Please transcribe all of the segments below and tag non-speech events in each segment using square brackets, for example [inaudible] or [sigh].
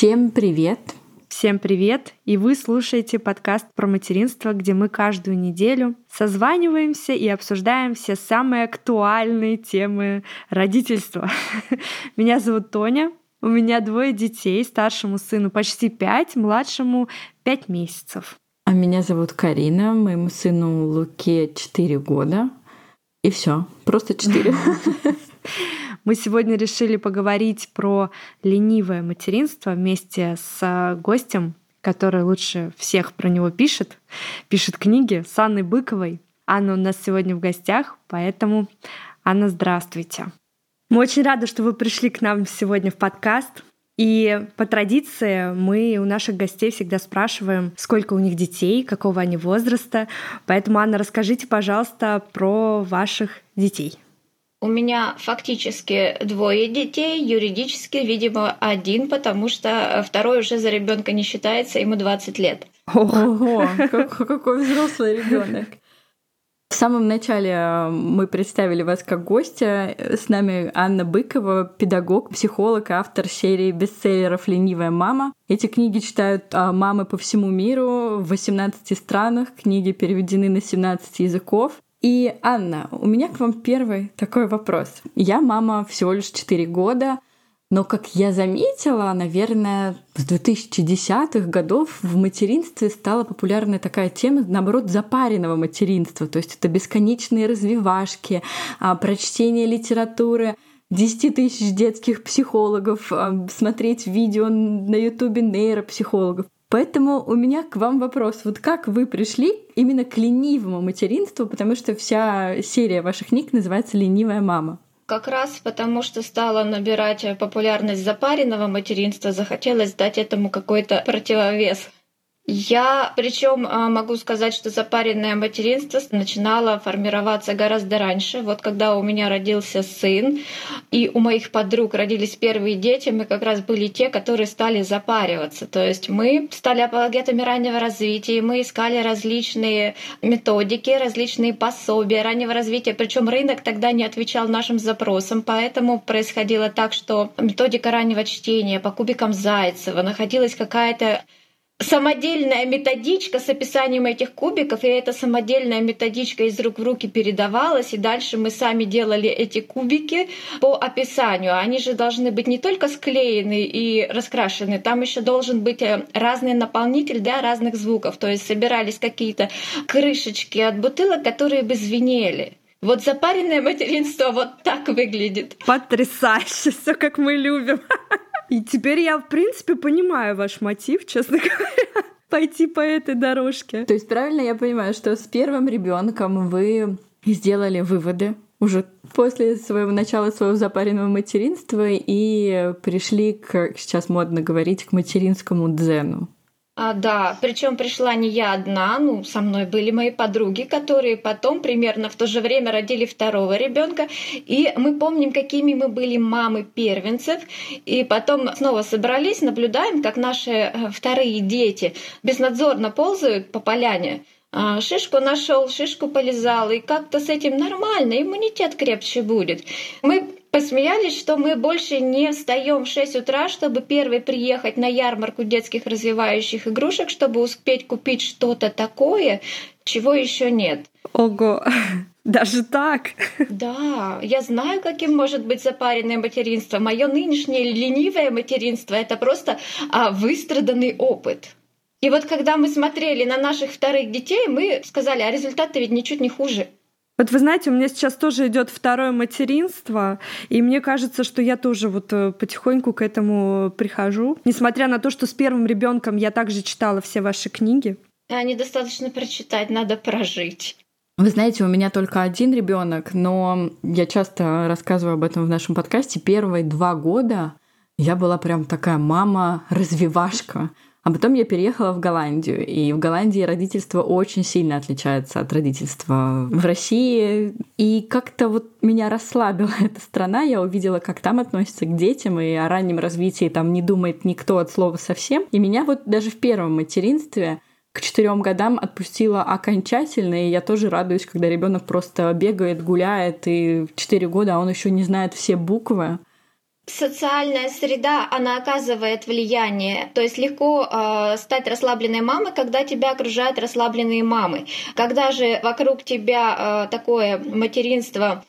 Всем привет! Всем привет! И вы слушаете подкаст про материнство, где мы каждую неделю созваниваемся и обсуждаем все самые актуальные темы родительства. [laughs] Меня зовут Тоня, у меня двое детей, старшему сыну почти пять, младшему пять месяцев. А меня зовут Карина, моему сыну Луке 4 года. И все, просто 4. [laughs] Мы сегодня решили поговорить про ленивое материнство вместе с гостем, который лучше всех про него пишет, пишет книги с Анной Быковой. Анна у нас сегодня в гостях, поэтому, Анна, здравствуйте. Мы очень рады, что вы пришли к нам сегодня в подкаст. И по традиции мы у наших гостей всегда спрашиваем, сколько у них детей, какого они возраста. Поэтому, Анна, расскажите, пожалуйста, про ваших детей. У меня фактически двое детей, юридически, видимо, один, потому что второй уже за ребенка не считается, ему 20 лет. Ого, какой взрослый ребенок. В самом начале э, мы представили вас как гостя. С нами Анна Быкова, педагог, психолог, автор серии бестселлеров «Ленивая мама». Эти книги читают а, мамы по всему миру в 18 странах. Книги переведены на 17 языков. И, Анна, у меня к вам первый такой вопрос. Я мама всего лишь 4 года, но, как я заметила, наверное, с 2010-х годов в материнстве стала популярная такая тема, наоборот, запаренного материнства. То есть это бесконечные развивашки, а, прочтение литературы, 10 тысяч детских психологов, а, смотреть видео на ютубе нейропсихологов. Поэтому у меня к вам вопрос. Вот как вы пришли именно к ленивому материнству, потому что вся серия ваших книг называется «Ленивая мама». Как раз потому, что стала набирать популярность запаренного материнства, захотелось дать этому какой-то противовес. Я, причем а, могу сказать, что запаренное материнство начинало формироваться гораздо раньше. Вот когда у меня родился сын, и у моих подруг родились первые дети, мы как раз были те, которые стали запариваться. То есть мы стали апологетами раннего развития, мы искали различные методики, различные пособия раннего развития. Причем рынок тогда не отвечал нашим запросам, поэтому происходило так, что методика раннего чтения по кубикам Зайцева находилась какая-то самодельная методичка с описанием этих кубиков, и эта самодельная методичка из рук в руки передавалась, и дальше мы сами делали эти кубики по описанию. Они же должны быть не только склеены и раскрашены, там еще должен быть э, разный наполнитель для разных звуков. То есть собирались какие-то крышечки от бутылок, которые бы звенели. Вот запаренное материнство вот так выглядит. Потрясающе, все как мы любим. [laughs] И теперь я, в принципе, понимаю ваш мотив, честно [laughs] говоря, пойти по этой дорожке. То есть правильно я понимаю, что с первым ребенком вы сделали выводы уже после своего начала своего запаренного материнства и пришли к, сейчас модно говорить, к материнскому дзену. А, да, причем пришла не я одна, ну, со мной были мои подруги, которые потом примерно в то же время родили второго ребенка. И мы помним, какими мы были мамы первенцев. И потом снова собрались, наблюдаем, как наши э, вторые дети безнадзорно ползают по поляне. А, шишку нашел, шишку полезал, и как-то с этим нормально, иммунитет крепче будет. Мы посмеялись, что мы больше не встаем в 6 утра, чтобы первый приехать на ярмарку детских развивающих игрушек, чтобы успеть купить что-то такое, чего еще нет. Ого, [laughs] даже так? Да, я знаю, каким может быть запаренное материнство. Мое нынешнее ленивое материнство — это просто а, выстраданный опыт. И вот когда мы смотрели на наших вторых детей, мы сказали, а результаты ведь ничуть не хуже. Вот вы знаете, у меня сейчас тоже идет второе материнство, и мне кажется, что я тоже вот э, потихоньку к этому прихожу. Несмотря на то, что с первым ребенком я также читала все ваши книги. А недостаточно прочитать, надо прожить. Вы знаете, у меня только один ребенок, но я часто рассказываю об этом в нашем подкасте. Первые два года я была прям такая мама-развивашка. А потом я переехала в Голландию, и в Голландии родительство очень сильно отличается от родительства в России. И как-то вот меня расслабила [laughs] эта страна, я увидела, как там относятся к детям, и о раннем развитии там не думает никто от слова совсем. И меня вот даже в первом материнстве к четырем годам отпустила окончательно, и я тоже радуюсь, когда ребенок просто бегает, гуляет, и в четыре года он еще не знает все буквы. Социальная среда, она оказывает влияние. То есть легко э, стать расслабленной мамой, когда тебя окружают расслабленные мамы. Когда же вокруг тебя э, такое материнство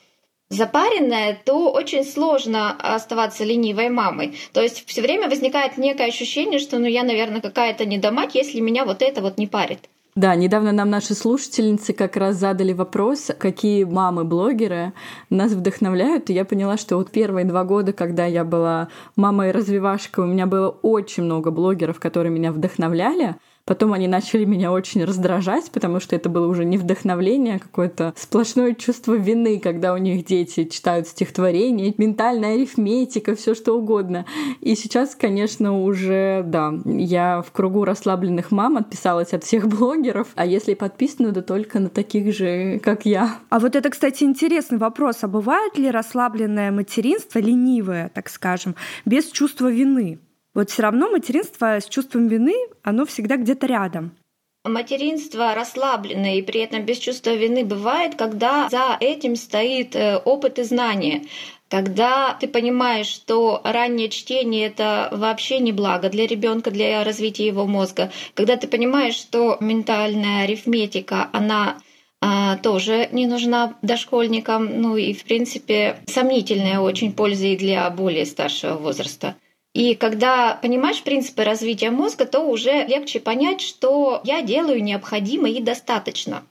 запаренная, то очень сложно оставаться ленивой мамой. То есть все время возникает некое ощущение, что ну я, наверное, какая-то недомать, если меня вот это вот не парит. Да, недавно нам наши слушательницы как раз задали вопрос, какие мамы-блогеры нас вдохновляют. И я поняла, что вот первые два года, когда я была мамой-развивашкой, у меня было очень много блогеров, которые меня вдохновляли. Потом они начали меня очень раздражать, потому что это было уже не вдохновление, а какое-то сплошное чувство вины, когда у них дети читают стихотворения, ментальная арифметика, все что угодно. И сейчас, конечно, уже, да, я в кругу расслабленных мам отписалась от всех блогеров, а если подписана, то только на таких же, как я. А вот это, кстати, интересный вопрос. А бывает ли расслабленное материнство, ленивое, так скажем, без чувства вины? Вот все равно материнство с чувством вины, оно всегда где-то рядом. Материнство расслабленное и при этом без чувства вины бывает, когда за этим стоит э, опыт и знание. Когда ты понимаешь, что раннее чтение это вообще не благо для ребенка, для развития его мозга. Когда ты понимаешь, что ментальная арифметика, она а, тоже не нужна дошкольникам, ну и в принципе сомнительная очень польза и для более старшего возраста. И когда понимаешь принципы развития мозга, то уже легче понять, что я делаю необходимо и достаточно.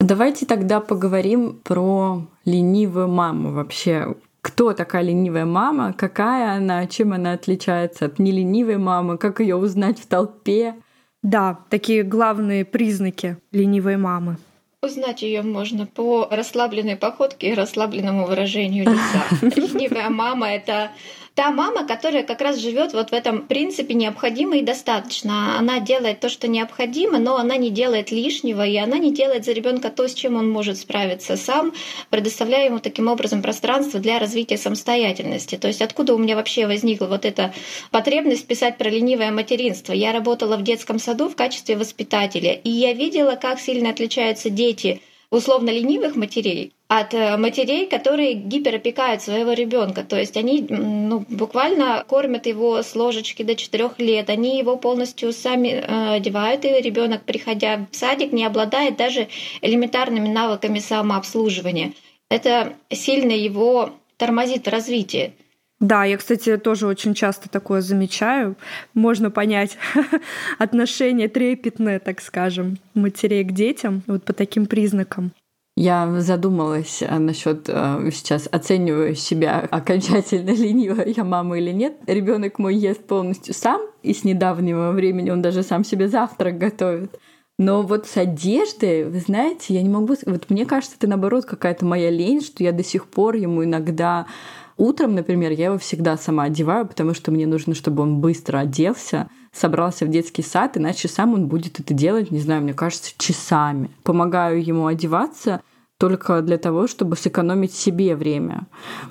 Давайте тогда поговорим про ленивую маму вообще. Кто такая ленивая мама? Какая она? Чем она отличается от неленивой мамы? Как ее узнать в толпе? Да, такие главные признаки ленивой мамы. Узнать ее можно по расслабленной походке и расслабленному выражению лица. [laughs] Ленивая мама — это та мама, которая как раз живет вот в этом принципе необходимо и достаточно. Она делает то, что необходимо, но она не делает лишнего, и она не делает за ребенка то, с чем он может справиться сам, предоставляя ему таким образом пространство для развития самостоятельности. То есть откуда у меня вообще возникла вот эта потребность писать про ленивое материнство? Я работала в детском саду в качестве воспитателя, и я видела, как сильно отличаются дети условно ленивых матерей от э, матерей, которые гиперопекают своего ребенка. То есть они ну, буквально кормят его с ложечки до 4 лет, они его полностью сами э, одевают, и ребенок, приходя в садик, не обладает даже элементарными навыками самообслуживания. Это сильно его тормозит в развитии. Да, я, кстати, тоже очень часто такое замечаю. Можно понять [laughs] отношение трепетное, так скажем, матерей к детям вот по таким признакам. Я задумалась э, насчет э, сейчас оцениваю себя окончательно [laughs] ленивая я мама или нет. Ребенок мой ест полностью сам, и с недавнего времени он даже сам себе завтрак готовит. Но вот с одеждой, вы знаете, я не могу... Вот мне кажется, это наоборот какая-то моя лень, что я до сих пор ему иногда Утром, например, я его всегда сама одеваю, потому что мне нужно, чтобы он быстро оделся, собрался в детский сад, иначе сам он будет это делать, не знаю, мне кажется, часами. Помогаю ему одеваться только для того, чтобы сэкономить себе время.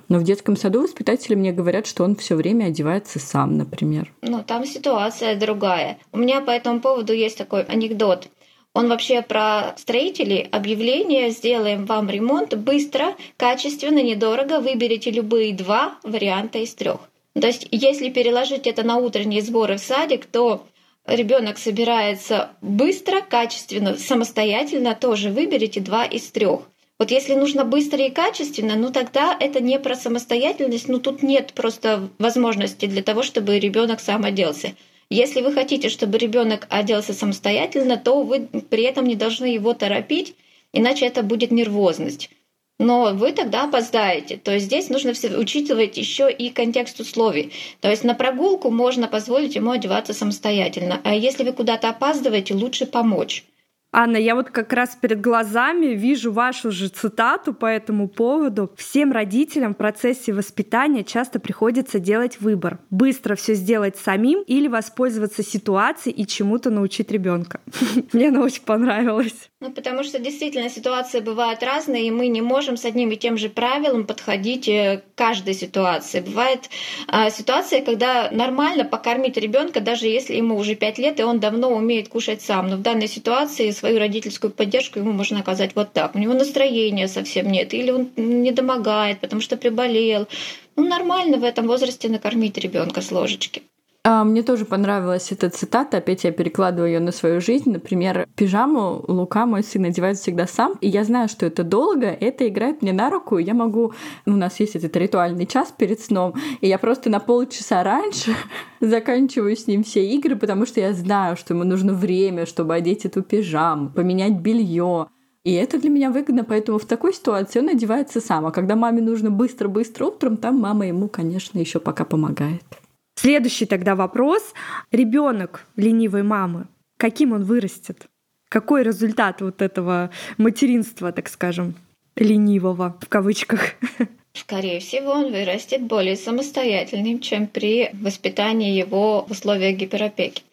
Но в детском саду воспитатели мне говорят, что он все время одевается сам, например. Ну, там ситуация другая. У меня по этому поводу есть такой анекдот. Он вообще про строителей. Объявление «Сделаем вам ремонт быстро, качественно, недорого. Выберите любые два варианта из трех. То есть, если переложить это на утренние сборы в садик, то ребенок собирается быстро, качественно, самостоятельно, тоже выберите два из трех. Вот если нужно быстро и качественно, ну тогда это не про самостоятельность, ну тут нет просто возможности для того, чтобы ребенок сам оделся. Если вы хотите, чтобы ребенок оделся самостоятельно, то вы при этом не должны его торопить, иначе это будет нервозность. Но вы тогда опоздаете. То есть здесь нужно учитывать еще и контекст условий. То есть на прогулку можно позволить ему одеваться самостоятельно. А если вы куда-то опаздываете, лучше помочь. Анна, я вот как раз перед глазами вижу вашу же цитату по этому поводу. Всем родителям в процессе воспитания часто приходится делать выбор. Быстро все сделать самим или воспользоваться ситуацией и чему-то научить ребенка. [laughs] Мне она очень понравилась. Ну, потому что действительно ситуации бывают разные, и мы не можем с одним и тем же правилом подходить э, к каждой ситуации. Бывает а, ситуация, когда нормально покормить ребенка, даже если ему уже 5 лет, и он давно умеет кушать сам. Но в данной ситуации свою родительскую поддержку ему можно оказать вот так. У него настроения совсем нет, или он не домогает, потому что приболел. Ну, нормально в этом возрасте накормить ребенка с ложечки. А, мне тоже понравилась эта цитата, опять я перекладываю ее на свою жизнь. Например, пижаму Лука, мой сын, надевает всегда сам, и я знаю, что это долго, это играет мне на руку, я могу... Ну, у нас есть этот ритуальный час перед сном, и я просто на полчаса раньше [laughs] заканчиваю с ним все игры, потому что я знаю, что ему нужно время, чтобы одеть эту пижаму, поменять белье, и это для меня выгодно, поэтому в такой ситуации он одевается сам. А когда маме нужно быстро-быстро утром, там мама ему, конечно, еще пока помогает. Следующий тогда вопрос. Ребенок ленивой мамы, каким он вырастет? Какой результат вот этого материнства, так скажем, ленивого в кавычках? Скорее всего, он вырастет более самостоятельным, чем при воспитании его в условиях гиперопеки.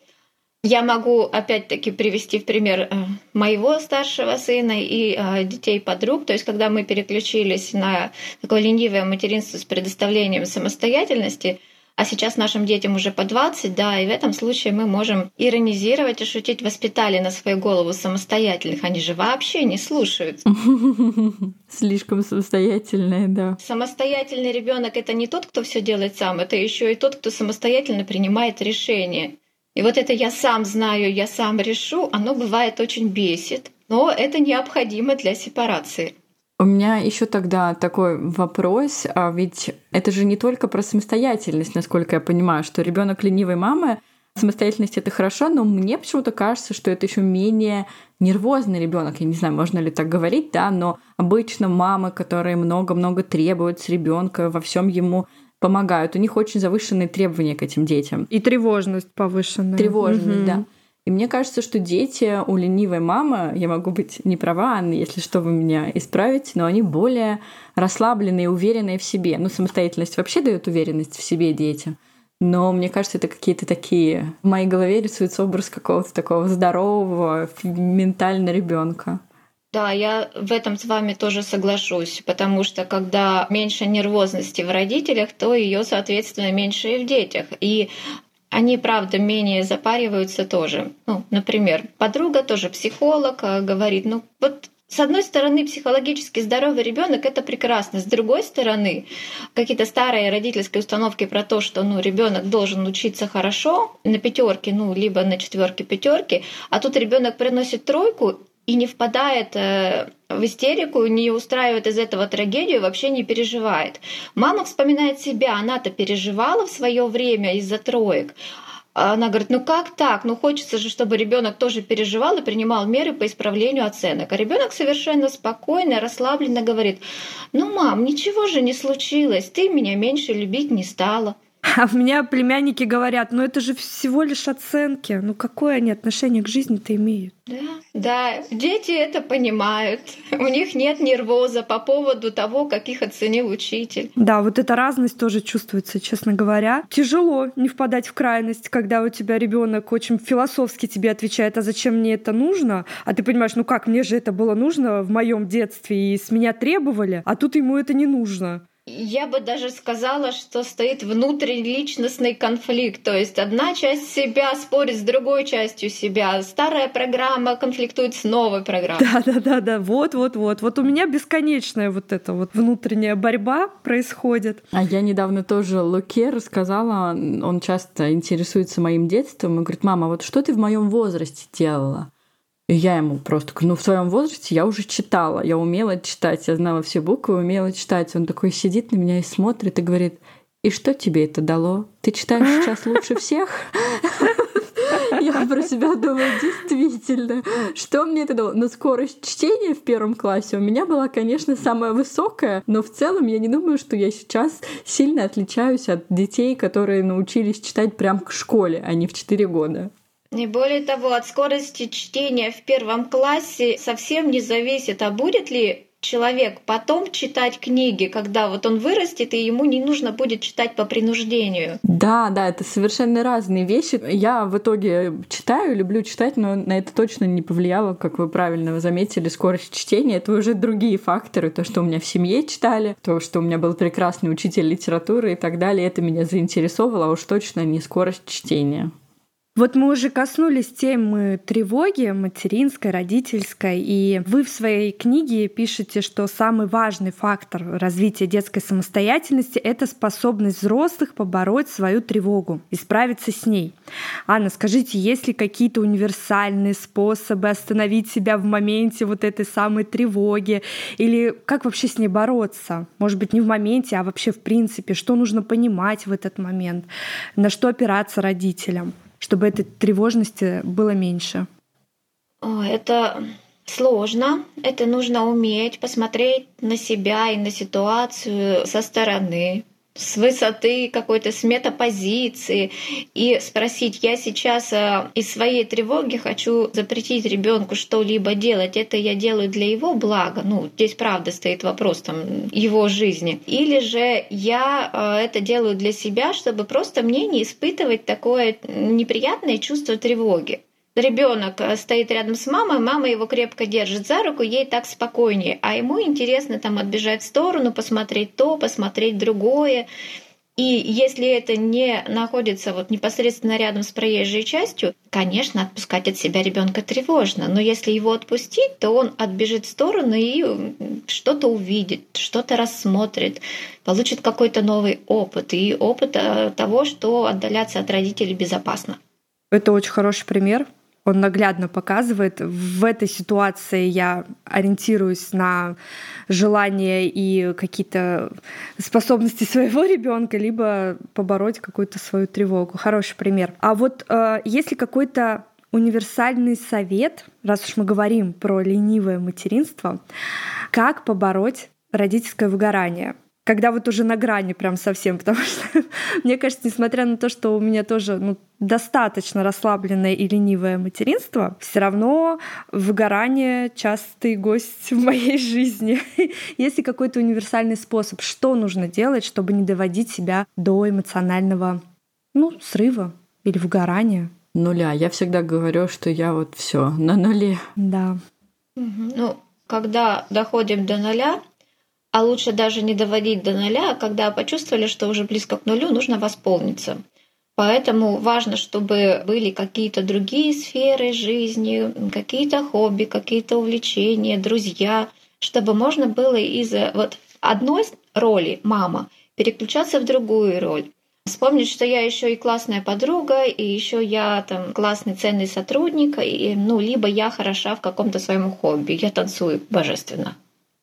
Я могу опять-таки привести в пример э, моего старшего сына и э, детей подруг. То есть, когда мы переключились на такое ленивое материнство с предоставлением самостоятельности — а сейчас нашим детям уже по 20, да, и в этом случае мы можем иронизировать и шутить, воспитали на свою голову самостоятельных, они же вообще не слушают. [laughs] Слишком самостоятельные, да. Самостоятельный ребенок это не тот, кто все делает сам, это еще и тот, кто самостоятельно принимает решения. И вот это я сам знаю, я сам решу, оно бывает очень бесит, но это необходимо для сепарации. У меня еще тогда такой вопрос, а ведь это же не только про самостоятельность, насколько я понимаю, что ребенок ленивой мамы, самостоятельность это хорошо, но мне почему-то кажется, что это еще менее нервозный ребенок. Я не знаю, можно ли так говорить, да, но обычно мамы, которые много-много требуют с ребенка, во всем ему помогают. У них очень завышенные требования к этим детям. И тревожность повышенная. Тревожность, угу. да. И мне кажется, что дети у ленивой мамы, я могу быть не права, Анна, если что, вы меня исправите, но они более расслабленные, уверенные в себе. Ну, самостоятельность вообще дает уверенность в себе детям. Но мне кажется, это какие-то такие... В моей голове рисуется образ какого-то такого здорового, ментально ребенка. Да, я в этом с вами тоже соглашусь, потому что когда меньше нервозности в родителях, то ее, соответственно, меньше и в детях. И они, правда, менее запариваются тоже. Ну, например, подруга тоже психолог, а, говорит, ну вот с одной стороны, психологически здоровый ребенок это прекрасно. С другой стороны, какие-то старые родительские установки про то, что ну, ребенок должен учиться хорошо на пятерке, ну, либо на четверке пятерки, а тут ребенок приносит тройку, и не впадает э, в истерику, не устраивает из этого трагедию, вообще не переживает. Мама вспоминает себя, она-то переживала в свое время из-за троек. Она говорит, ну как так? Ну хочется же, чтобы ребенок тоже переживал и принимал меры по исправлению оценок. А ребенок совершенно спокойно, расслабленно говорит, ну мам, ничего же не случилось, ты меня меньше любить не стала. [laughs] А у меня племянники говорят, ну это же всего лишь оценки. Ну какое они отношение к жизни-то имеют? Да, да, дети это понимают. У них нет нервоза по поводу того, как их оценил учитель. Да, вот эта разность тоже чувствуется, честно говоря. Тяжело не впадать в крайность, когда у тебя ребенок очень философски тебе отвечает, а зачем мне это нужно? А ты понимаешь, ну как, мне же это было нужно в моем детстве, и с меня требовали, а тут ему это не нужно. Я бы даже сказала, что стоит внутриличностный конфликт. То есть одна часть себя спорит с другой частью себя. Старая программа конфликтует с новой [laughs] программой. Да, да, да, да. Вот, вот, вот. Вот у меня бесконечная вот эта вот внутренняя борьба происходит. А я недавно тоже Луке рассказала, он часто интересуется моим детством и говорит, мама, вот что ты в моем возрасте делала? И я ему просто, ну, в своем возрасте я уже читала, я умела читать, я знала все буквы, умела читать. Он такой сидит на меня и смотрит и говорит, и что тебе это дало? Ты читаешь сейчас [laughs] лучше всех? Я про себя думаю, действительно, что мне это дало? Но скорость чтения в первом классе у меня была, конечно, самая высокая, но в целом я не думаю, что я сейчас сильно отличаюсь от детей, которые научились читать прям к школе, а не в 4 года. Не более того, от скорости чтения в первом классе совсем не зависит, а будет ли человек потом читать книги, когда вот он вырастет, и ему не нужно будет читать по принуждению. Да, да, это совершенно разные вещи. Я в итоге читаю, люблю читать, но на это точно не повлияло, как вы правильно заметили, скорость чтения. Это уже другие факторы. То, что у меня в семье читали, то, что у меня был прекрасный учитель литературы и так далее, это меня заинтересовало, а уж точно не скорость чтения. Вот мы уже коснулись темы тревоги материнской, родительской, и вы в своей книге пишете, что самый важный фактор развития детской самостоятельности — это способность взрослых побороть свою тревогу и справиться с ней. Анна, скажите, есть ли какие-то универсальные способы остановить себя в моменте вот этой самой тревоги? Или как вообще с ней бороться? Может быть, не в моменте, а вообще в принципе, что нужно понимать в этот момент? На что опираться родителям? Чтобы этой тревожности было меньше? Это сложно, это нужно уметь посмотреть на себя и на ситуацию со стороны, с высоты какой-то с метапозиции и спросить, я сейчас э, из своей тревоги хочу запретить ребенку что-либо делать, это я делаю для его блага, ну здесь правда стоит вопрос там его жизни, или же я э, это делаю для себя, чтобы просто мне не испытывать такое неприятное чувство тревоги ребенок э, стоит рядом с мамой, мама его крепко держит за руку, ей так спокойнее, а ему интересно там отбежать в сторону, посмотреть то, посмотреть другое. И если это не находится вот непосредственно рядом с проезжей частью, конечно, отпускать от себя ребенка тревожно. Но если его отпустить, то он отбежит в сторону и что-то увидит, что-то рассмотрит, получит какой-то новый опыт и опыт э, того, что отдаляться от родителей безопасно. Это очень хороший пример, он наглядно показывает. В этой ситуации я ориентируюсь на желания и какие-то способности своего [laughs] ребенка, либо побороть какую-то свою тревогу. Хороший пример. А вот э, если какой-то универсальный совет, раз уж мы говорим про ленивое материнство, как побороть родительское выгорание? Когда вот уже на грани прям совсем, [laughs] потому что, мне кажется, несмотря на то, что у меня тоже ну, достаточно расслабленное и ленивое материнство, все равно выгорание частый гость в моей [laughs] жизни. Есть ли какой-то универсальный способ, что нужно делать, чтобы не доводить себя до эмоционального ну, срыва или выгорания? Нуля. Я всегда говорю, что я вот все на нуле. Да. Ну, когда доходим до нуля, а лучше даже не доводить до нуля, а когда почувствовали, что уже близко к нулю, нужно восполниться. Поэтому важно, чтобы были какие-то другие сферы жизни, какие-то хобби, какие-то увлечения, друзья, чтобы можно было из вот одной роли мама переключаться в другую роль. Вспомнить, что я еще и классная подруга, и еще я там классный ценный сотрудник, и, ну, либо я хороша в каком-то своем хобби, я танцую божественно.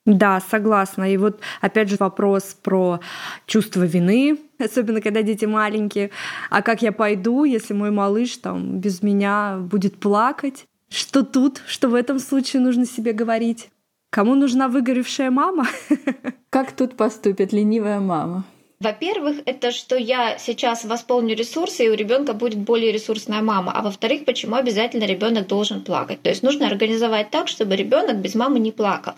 Да, согласна. И вот опять же вопрос про чувство вины, особенно когда дети маленькие. А как я пойду, если мой малыш там без меня будет плакать? Что тут, что в этом случае нужно себе говорить? Кому нужна выгоревшая мама? Как тут поступит ленивая мама? Во-первых, это что я сейчас восполню ресурсы, и у ребенка будет более ресурсная мама. А во-вторых, почему обязательно ребенок должен плакать? То есть нужно организовать так, чтобы ребенок без мамы не плакал.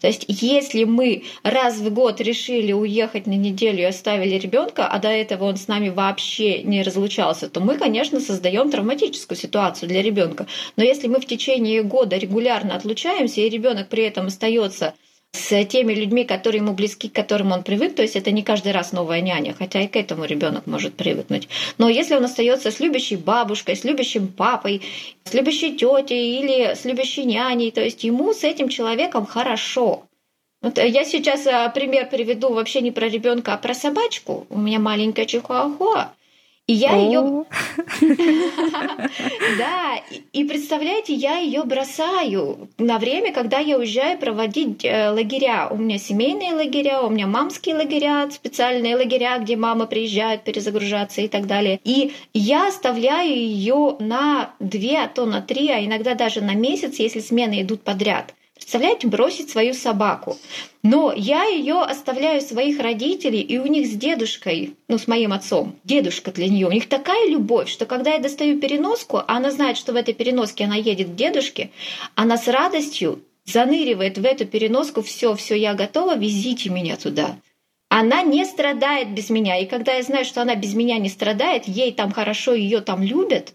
То есть если мы раз в год решили уехать на неделю и оставили ребенка, а до этого он с нами вообще не разлучался, то мы, конечно, создаем травматическую ситуацию для ребенка. Но если мы в течение года регулярно отлучаемся, и ребенок при этом остается с теми людьми, которые ему близки, к которым он привык. То есть это не каждый раз новая няня, хотя и к этому ребенок может привыкнуть. Но если он остается с любящей бабушкой, с любящим папой, с любящей тетей или с любящей няней, то есть ему с этим человеком хорошо. Вот я сейчас а, пример приведу вообще не про ребенка, а про собачку. У меня маленькая чихуахуа. И я ее... [laughs] Да, и представляете, я ее бросаю на время, когда я уезжаю проводить э, лагеря. У меня семейные лагеря, у меня мамские лагеря, специальные лагеря, где мама приезжает перезагружаться и так далее. И я оставляю ее на две, а то на три, а иногда даже на месяц, если смены идут подряд. Представляете, бросить свою собаку. Но я ее оставляю своих родителей, и у них с дедушкой, ну, с моим отцом, дедушка для нее, у них такая любовь, что когда я достаю переноску, а она знает, что в этой переноске она едет к дедушке, она с радостью заныривает в эту переноску, все, все, я готова, везите меня туда. Она не страдает без меня. И когда я знаю, что она без меня не страдает, ей там хорошо, ее там любят,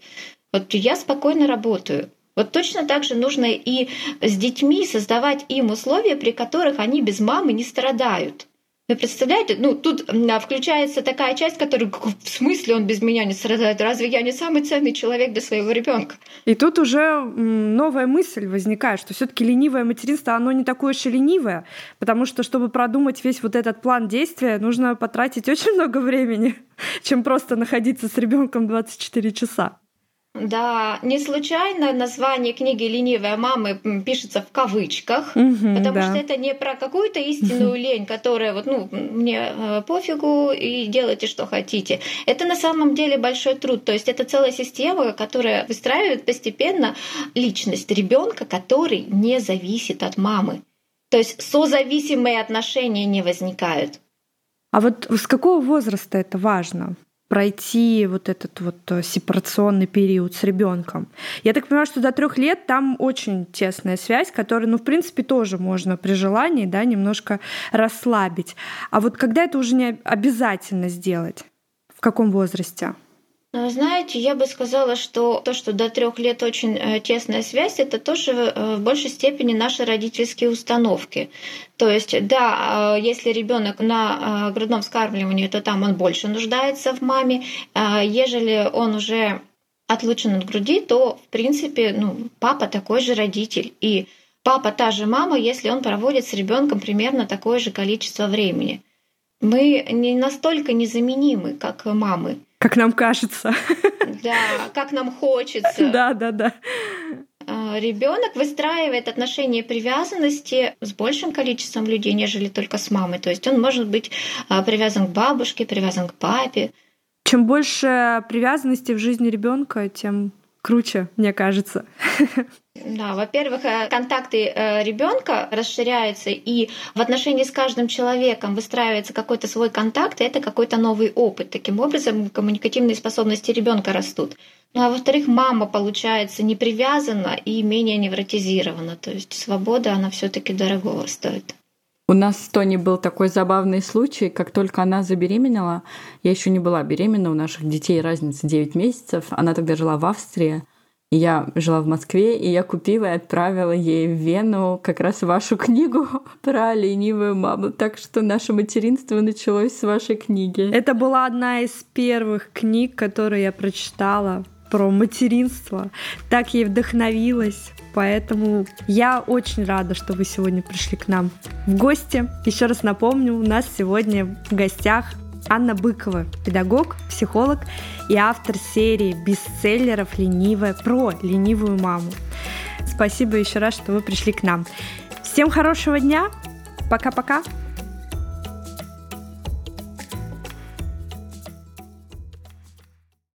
вот я спокойно работаю. Вот точно так же нужно и с детьми создавать им условия, при которых они без мамы не страдают. Вы представляете, ну тут включается такая часть, которая в смысле он без меня не страдает? Разве я не самый ценный человек для своего ребенка? И тут уже новая мысль возникает, что все-таки ленивое материнство, оно не такое уж и ленивое, потому что чтобы продумать весь вот этот план действия, нужно потратить очень много времени, [laughs] чем просто находиться с ребенком 24 часа. Да, не случайно название книги «Ленивая мама» пишется в кавычках, угу, потому да. что это не про какую-то истинную лень, которая вот, ну, мне э, пофигу и делайте, что хотите. Это на самом деле большой труд. То есть это целая система, которая выстраивает постепенно личность ребенка, который не зависит от мамы. То есть созависимые отношения не возникают. А вот с какого возраста это важно? Пройти вот этот вот э, сепарационный период с ребенком. Я так понимаю, что до трех лет там очень тесная связь, которую, ну, в принципе, тоже можно при желании, да, немножко расслабить. А вот когда это уже не обязательно сделать? В каком возрасте? Ну, знаете, я бы сказала, что то, что до трех лет очень э, тесная связь, это тоже э, в большей степени наши родительские установки. То есть, да, э, если ребенок на грудном вскармливании, то там он больше нуждается в маме. А ежели он уже отлучен от груди, то, в принципе, ну, папа такой же родитель. И папа та же мама, если он проводит с ребенком примерно такое же количество времени. Мы не настолько незаменимы, как мамы. Как нам кажется. Да, как нам хочется. Да, да, да. А, Ребенок выстраивает отношения привязанности с большим количеством людей, нежели только с мамой. То есть он может быть а, привязан к бабушке, привязан к папе. Чем больше привязанности в жизни ребенка, тем круче, мне кажется. Да, во-первых, э, контакты э, ребенка расширяются, и в отношении с каждым человеком выстраивается какой-то свой контакт, и это какой-то новый опыт. Таким образом, коммуникативные способности ребенка растут. Ну а во-вторых, мама, получается, не привязана и менее невротизирована. То есть свобода, она все таки дорогого стоит. У нас с Тони был такой забавный случай, как только она забеременела, я еще не была беременна, у наших детей разница 9 месяцев, она тогда жила в Австрии, я жила в Москве, и я купила и отправила ей в Вену как раз вашу книгу [laughs] про ленивую маму. Так что наше материнство началось с вашей книги. Это была одна из первых книг, которые я прочитала про материнство. Так ей вдохновилась. Поэтому я очень рада, что вы сегодня пришли к нам в гости. Еще раз напомню, у нас сегодня в гостях Анна Быкова, педагог, психолог и автор серии бестселлеров «Ленивая» про ленивую маму. Спасибо еще раз, что вы пришли к нам. Всем хорошего дня. Пока-пока.